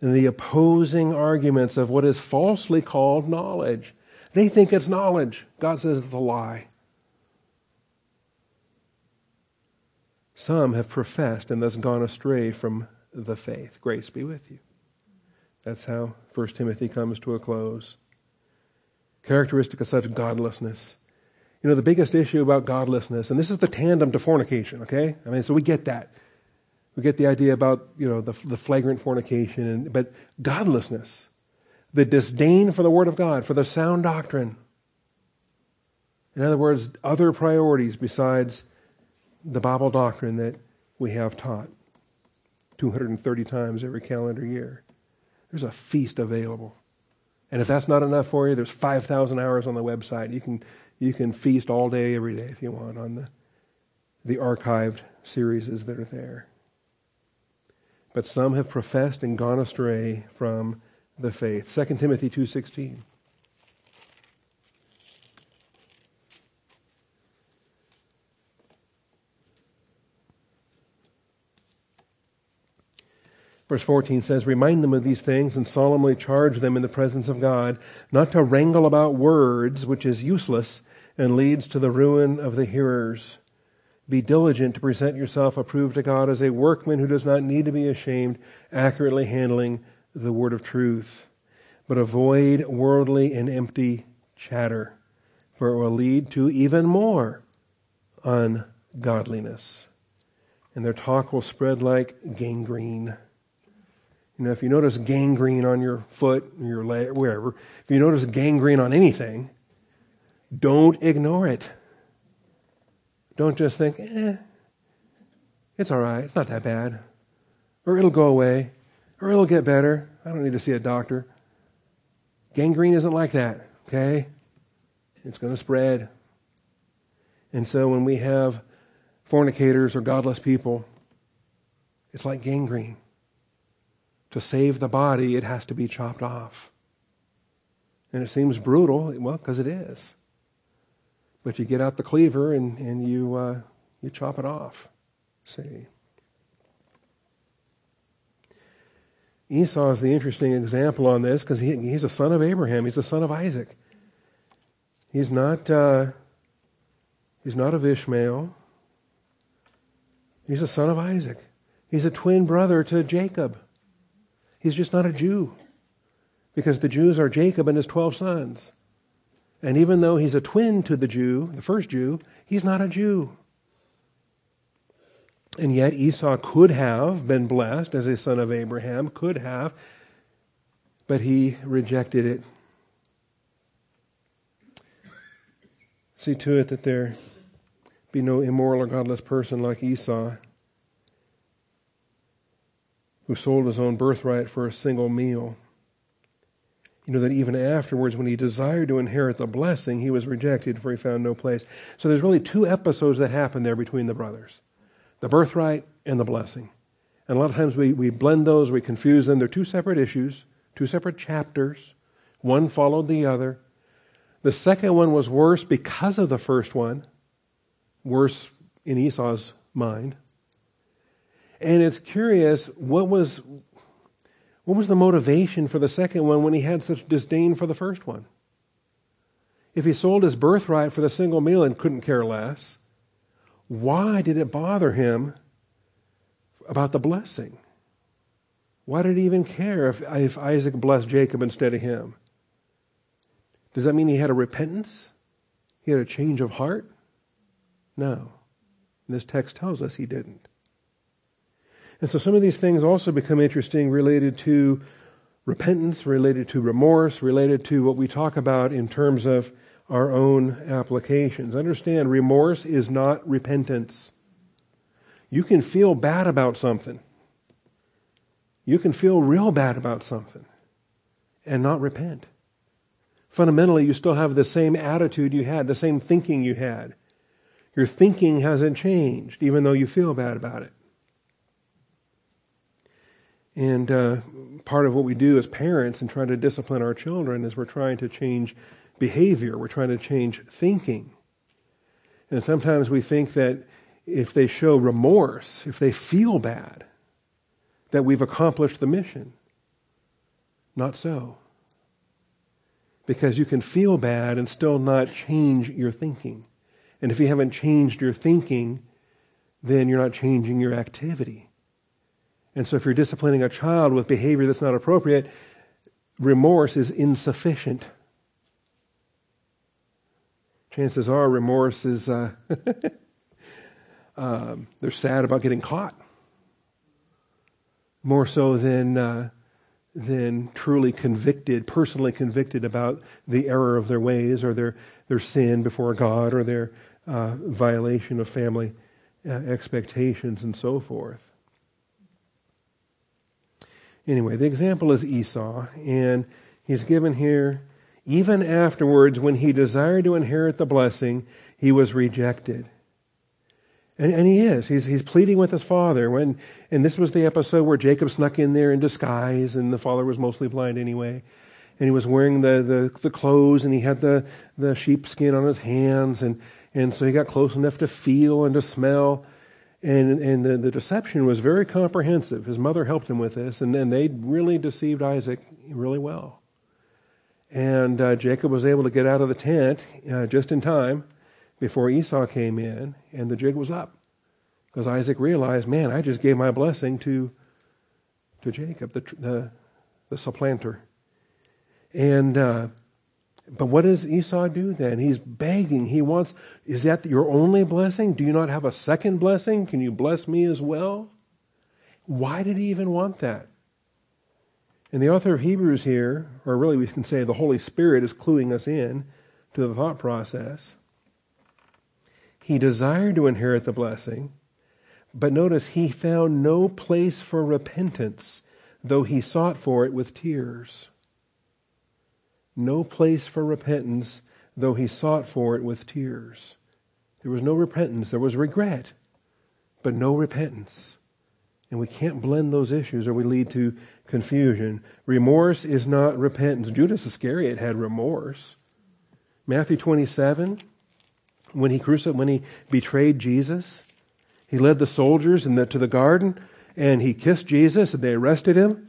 And the opposing arguments of what is falsely called knowledge. They think it's knowledge. God says it's a lie. Some have professed and thus gone astray from the faith. Grace be with you. That's how 1 Timothy comes to a close characteristic of such godlessness. You know, the biggest issue about godlessness, and this is the tandem to fornication, okay? I mean, so we get that. We get the idea about, you know, the, the flagrant fornication, and, but godlessness, the disdain for the Word of God, for the sound doctrine. In other words, other priorities besides the Bible doctrine that we have taught 230 times every calendar year. There's a feast available. And if that's not enough for you, there's 5,000 hours on the website. You can, you can feast all day, every day if you want on the, the archived series that are there. But some have professed and gone astray from the faith. 2 Timothy 2.16. Verse 14 says, Remind them of these things and solemnly charge them in the presence of God, not to wrangle about words, which is useless and leads to the ruin of the hearers. Be diligent to present yourself approved to God as a workman who does not need to be ashamed, accurately handling the word of truth. But avoid worldly and empty chatter, for it will lead to even more ungodliness. And their talk will spread like gangrene. You know, if you notice gangrene on your foot, or your leg, wherever, if you notice gangrene on anything, don't ignore it. Don't just think, eh, it's all right, it's not that bad. Or it'll go away. Or it'll get better. I don't need to see a doctor. Gangrene isn't like that, okay? It's going to spread. And so when we have fornicators or godless people, it's like gangrene. To save the body, it has to be chopped off. And it seems brutal, well, because it is. But you get out the cleaver and, and you, uh, you chop it off. See? Esau is the interesting example on this because he, he's a son of Abraham. He's a son of Isaac. He's not, uh, he's not of Ishmael. He's a son of Isaac. He's a twin brother to Jacob. He's just not a Jew because the Jews are Jacob and his 12 sons. And even though he's a twin to the Jew, the first Jew, he's not a Jew. And yet Esau could have been blessed as a son of Abraham, could have, but he rejected it. See to it that there be no immoral or godless person like Esau who sold his own birthright for a single meal. You know that even afterwards, when he desired to inherit the blessing, he was rejected, for he found no place. So there's really two episodes that happen there between the brothers the birthright and the blessing. And a lot of times we, we blend those, we confuse them. They're two separate issues, two separate chapters. One followed the other. The second one was worse because of the first one, worse in Esau's mind. And it's curious, what was, what was the motivation for the second one when he had such disdain for the first one? If he sold his birthright for the single meal and couldn't care less, why did it bother him about the blessing? Why did he even care if, if Isaac blessed Jacob instead of him? Does that mean he had a repentance? He had a change of heart? No. This text tells us he didn't. And so some of these things also become interesting related to repentance, related to remorse, related to what we talk about in terms of our own applications. Understand, remorse is not repentance. You can feel bad about something. You can feel real bad about something and not repent. Fundamentally, you still have the same attitude you had, the same thinking you had. Your thinking hasn't changed, even though you feel bad about it. And uh, part of what we do as parents and trying to discipline our children is we're trying to change behavior, we're trying to change thinking. And sometimes we think that if they show remorse, if they feel bad, that we've accomplished the mission. Not so. Because you can feel bad and still not change your thinking. And if you haven't changed your thinking, then you're not changing your activity. And so if you're disciplining a child with behavior that's not appropriate, remorse is insufficient. Chances are remorse is, uh, um, they're sad about getting caught. More so than, uh, than truly convicted, personally convicted about the error of their ways or their, their sin before God or their uh, violation of family uh, expectations and so forth. Anyway, the example is Esau, and he's given here, even afterwards, when he desired to inherit the blessing, he was rejected. And, and he is. He's, he's pleading with his father. When, and this was the episode where Jacob snuck in there in disguise, and the father was mostly blind anyway. And he was wearing the, the, the clothes, and he had the, the sheepskin on his hands, and, and so he got close enough to feel and to smell. And, and the, the deception was very comprehensive. His mother helped him with this, and, then they really deceived Isaac really well. And uh, Jacob was able to get out of the tent uh, just in time before Esau came in, and the jig was up. Because Isaac realized, man, I just gave my blessing to, to Jacob, the, the, the supplanter. And, uh, but what does Esau do then? He's begging. He wants, is that your only blessing? Do you not have a second blessing? Can you bless me as well? Why did he even want that? And the author of Hebrews here, or really we can say the Holy Spirit is cluing us in to the thought process. He desired to inherit the blessing, but notice he found no place for repentance, though he sought for it with tears. No place for repentance, though he sought for it with tears. There was no repentance, there was regret, but no repentance. And we can't blend those issues or we lead to confusion. Remorse is not repentance. Judas Iscariot had remorse. Matthew 27, when he crucified, when he betrayed Jesus, he led the soldiers the, to the garden and he kissed Jesus and they arrested him.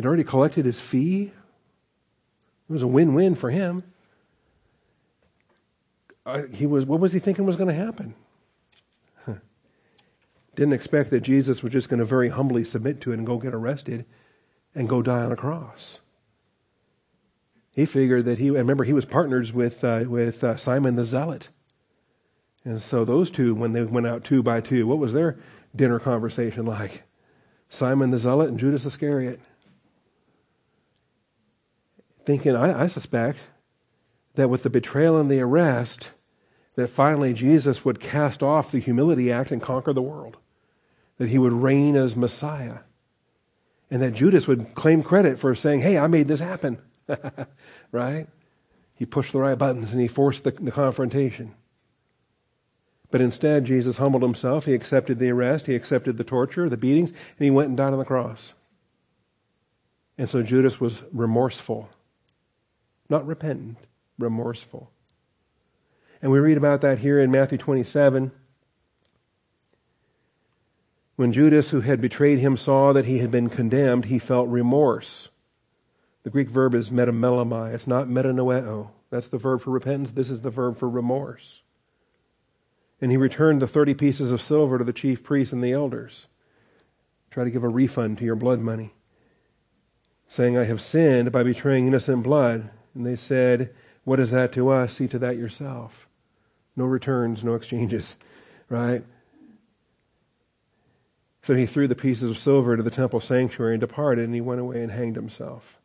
He'd already collected his fee. It was a win-win for him. Uh, he was, what was he thinking was going to happen? Didn't expect that Jesus was just going to very humbly submit to it and go get arrested and go die on a cross. He figured that he, and remember, he was partners with, uh, with uh, Simon the Zealot. And so those two, when they went out two by two, what was their dinner conversation like? Simon the Zealot and Judas Iscariot. Thinking, I, I suspect, that with the betrayal and the arrest, that finally Jesus would cast off the humility act and conquer the world. That he would reign as Messiah. And that Judas would claim credit for saying, hey, I made this happen. right? He pushed the right buttons and he forced the, the confrontation. But instead, Jesus humbled himself. He accepted the arrest, he accepted the torture, the beatings, and he went and died on the cross. And so Judas was remorseful, not repentant, remorseful. And we read about that here in Matthew 27. When Judas, who had betrayed him, saw that he had been condemned, he felt remorse. The Greek verb is metamelomai. It's not metanoeo. That's the verb for repentance. This is the verb for remorse. And he returned the 30 pieces of silver to the chief priests and the elders. Try to give a refund to your blood money. Saying, I have sinned by betraying innocent blood. And they said, What is that to us? See to that yourself. No returns, no exchanges, right? So he threw the pieces of silver to the temple sanctuary and departed, and he went away and hanged himself.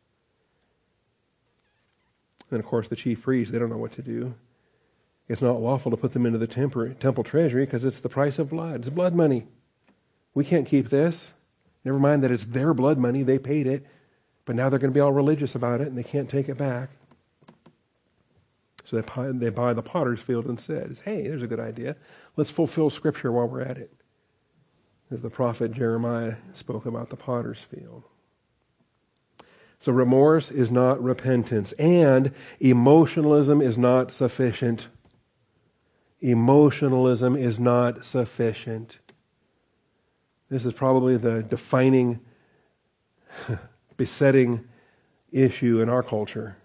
And of course, the chief priests, they don't know what to do. It's not lawful to put them into the temple treasury because it's the price of blood. It's blood money. We can't keep this. Never mind that it's their blood money, they paid it, but now they're going to be all religious about it and they can't take it back. So they buy, they buy the potter's field instead. Hey, there's a good idea. Let's fulfill Scripture while we're at it. As the prophet Jeremiah spoke about the potter's field. So remorse is not repentance, and emotionalism is not sufficient. Emotionalism is not sufficient. This is probably the defining, besetting issue in our culture.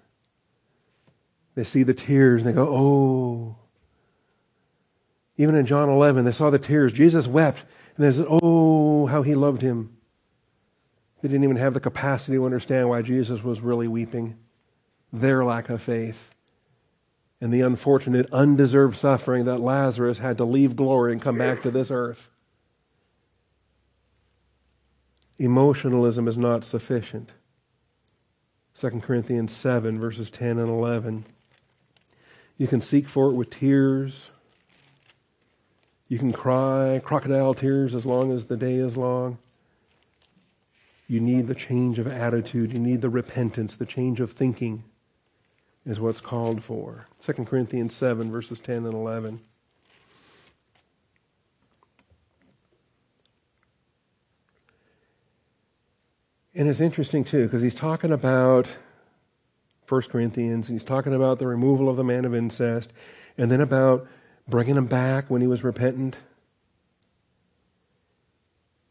They see the tears and they go, oh. Even in John 11, they saw the tears. Jesus wept and they said, oh, how he loved him. They didn't even have the capacity to understand why Jesus was really weeping. Their lack of faith and the unfortunate, undeserved suffering that Lazarus had to leave glory and come back to this earth. Emotionalism is not sufficient. 2 Corinthians 7, verses 10 and 11. You can seek for it with tears. You can cry crocodile tears as long as the day is long. You need the change of attitude. You need the repentance, the change of thinking is what's called for. 2 Corinthians 7, verses 10 and 11. And it's interesting too, because he's talking about 1 Corinthians, he's talking about the removal of the man of incest, and then about bringing him back when he was repentant.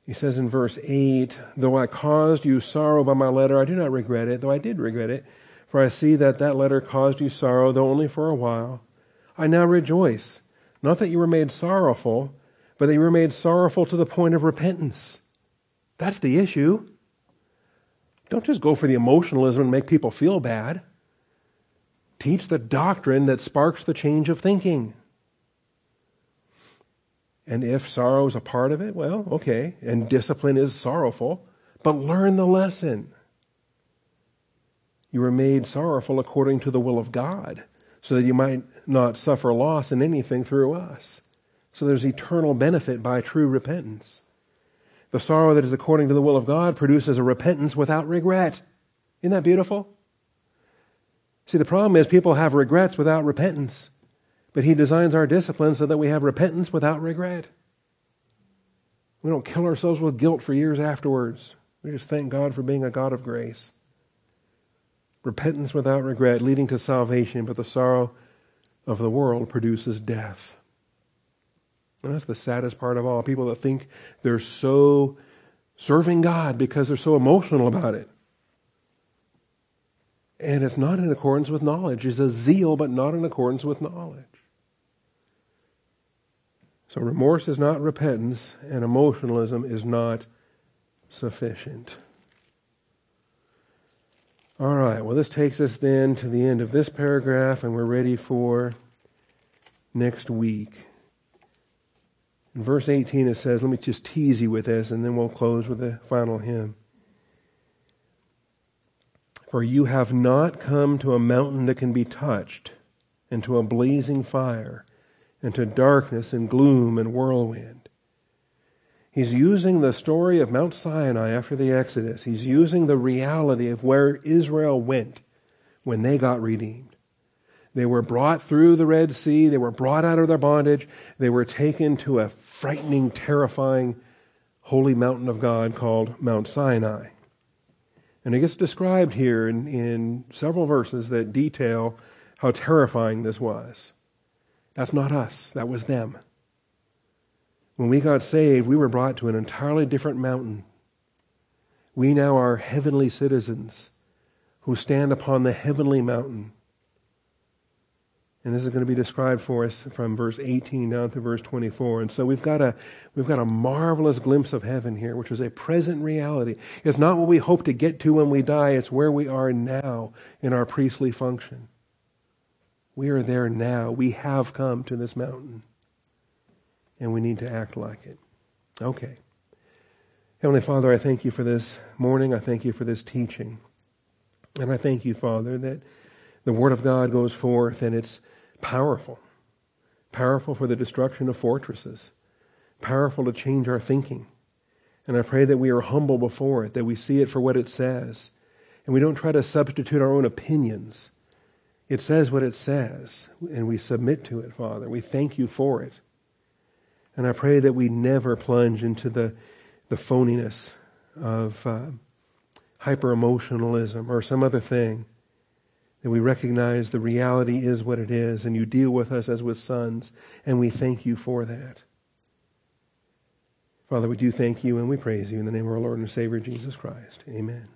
He says in verse 8, Though I caused you sorrow by my letter, I do not regret it, though I did regret it, for I see that that letter caused you sorrow, though only for a while. I now rejoice, not that you were made sorrowful, but that you were made sorrowful to the point of repentance. That's the issue. Don't just go for the emotionalism and make people feel bad. Teach the doctrine that sparks the change of thinking. And if sorrow is a part of it, well, okay. And discipline is sorrowful, but learn the lesson. You were made sorrowful according to the will of God, so that you might not suffer loss in anything through us. So there's eternal benefit by true repentance. The sorrow that is according to the will of God produces a repentance without regret. Isn't that beautiful? See, the problem is people have regrets without repentance. But He designs our discipline so that we have repentance without regret. We don't kill ourselves with guilt for years afterwards. We just thank God for being a God of grace. Repentance without regret, leading to salvation, but the sorrow of the world produces death. And that's the saddest part of all. People that think they're so serving God because they're so emotional about it. And it's not in accordance with knowledge. It's a zeal, but not in accordance with knowledge. So remorse is not repentance, and emotionalism is not sufficient. All right, well, this takes us then to the end of this paragraph, and we're ready for next week. In verse 18, it says, let me just tease you with this, and then we'll close with the final hymn. For you have not come to a mountain that can be touched, and to a blazing fire into darkness and gloom and whirlwind. He's using the story of Mount Sinai after the Exodus. He's using the reality of where Israel went when they got redeemed. They were brought through the Red Sea. They were brought out of their bondage. They were taken to a frightening, terrifying, holy mountain of God called Mount Sinai. And it gets described here in, in several verses that detail how terrifying this was. That's not us, that was them. When we got saved, we were brought to an entirely different mountain. We now are heavenly citizens who stand upon the heavenly mountain. And this is going to be described for us from verse 18 down to verse 24. And so we've got a, we've got a marvelous glimpse of heaven here, which is a present reality. It's not what we hope to get to when we die, it's where we are now in our priestly function. We are there now. We have come to this mountain. And we need to act like it. Okay. Heavenly Father, I thank you for this morning. I thank you for this teaching. And I thank you, Father, that the Word of God goes forth and it's powerful. Powerful for the destruction of fortresses. Powerful to change our thinking. And I pray that we are humble before it, that we see it for what it says. And we don't try to substitute our own opinions it says what it says, and we submit to it, Father. We thank you for it. And I pray that we never plunge into the, the phoniness of uh, hyper emotionalism or some other thing. That we recognize the reality is what it is, and you deal with us as with sons, and we thank you for that. Father, we do thank you and we praise you in the name of our Lord and Savior Jesus Christ. Amen.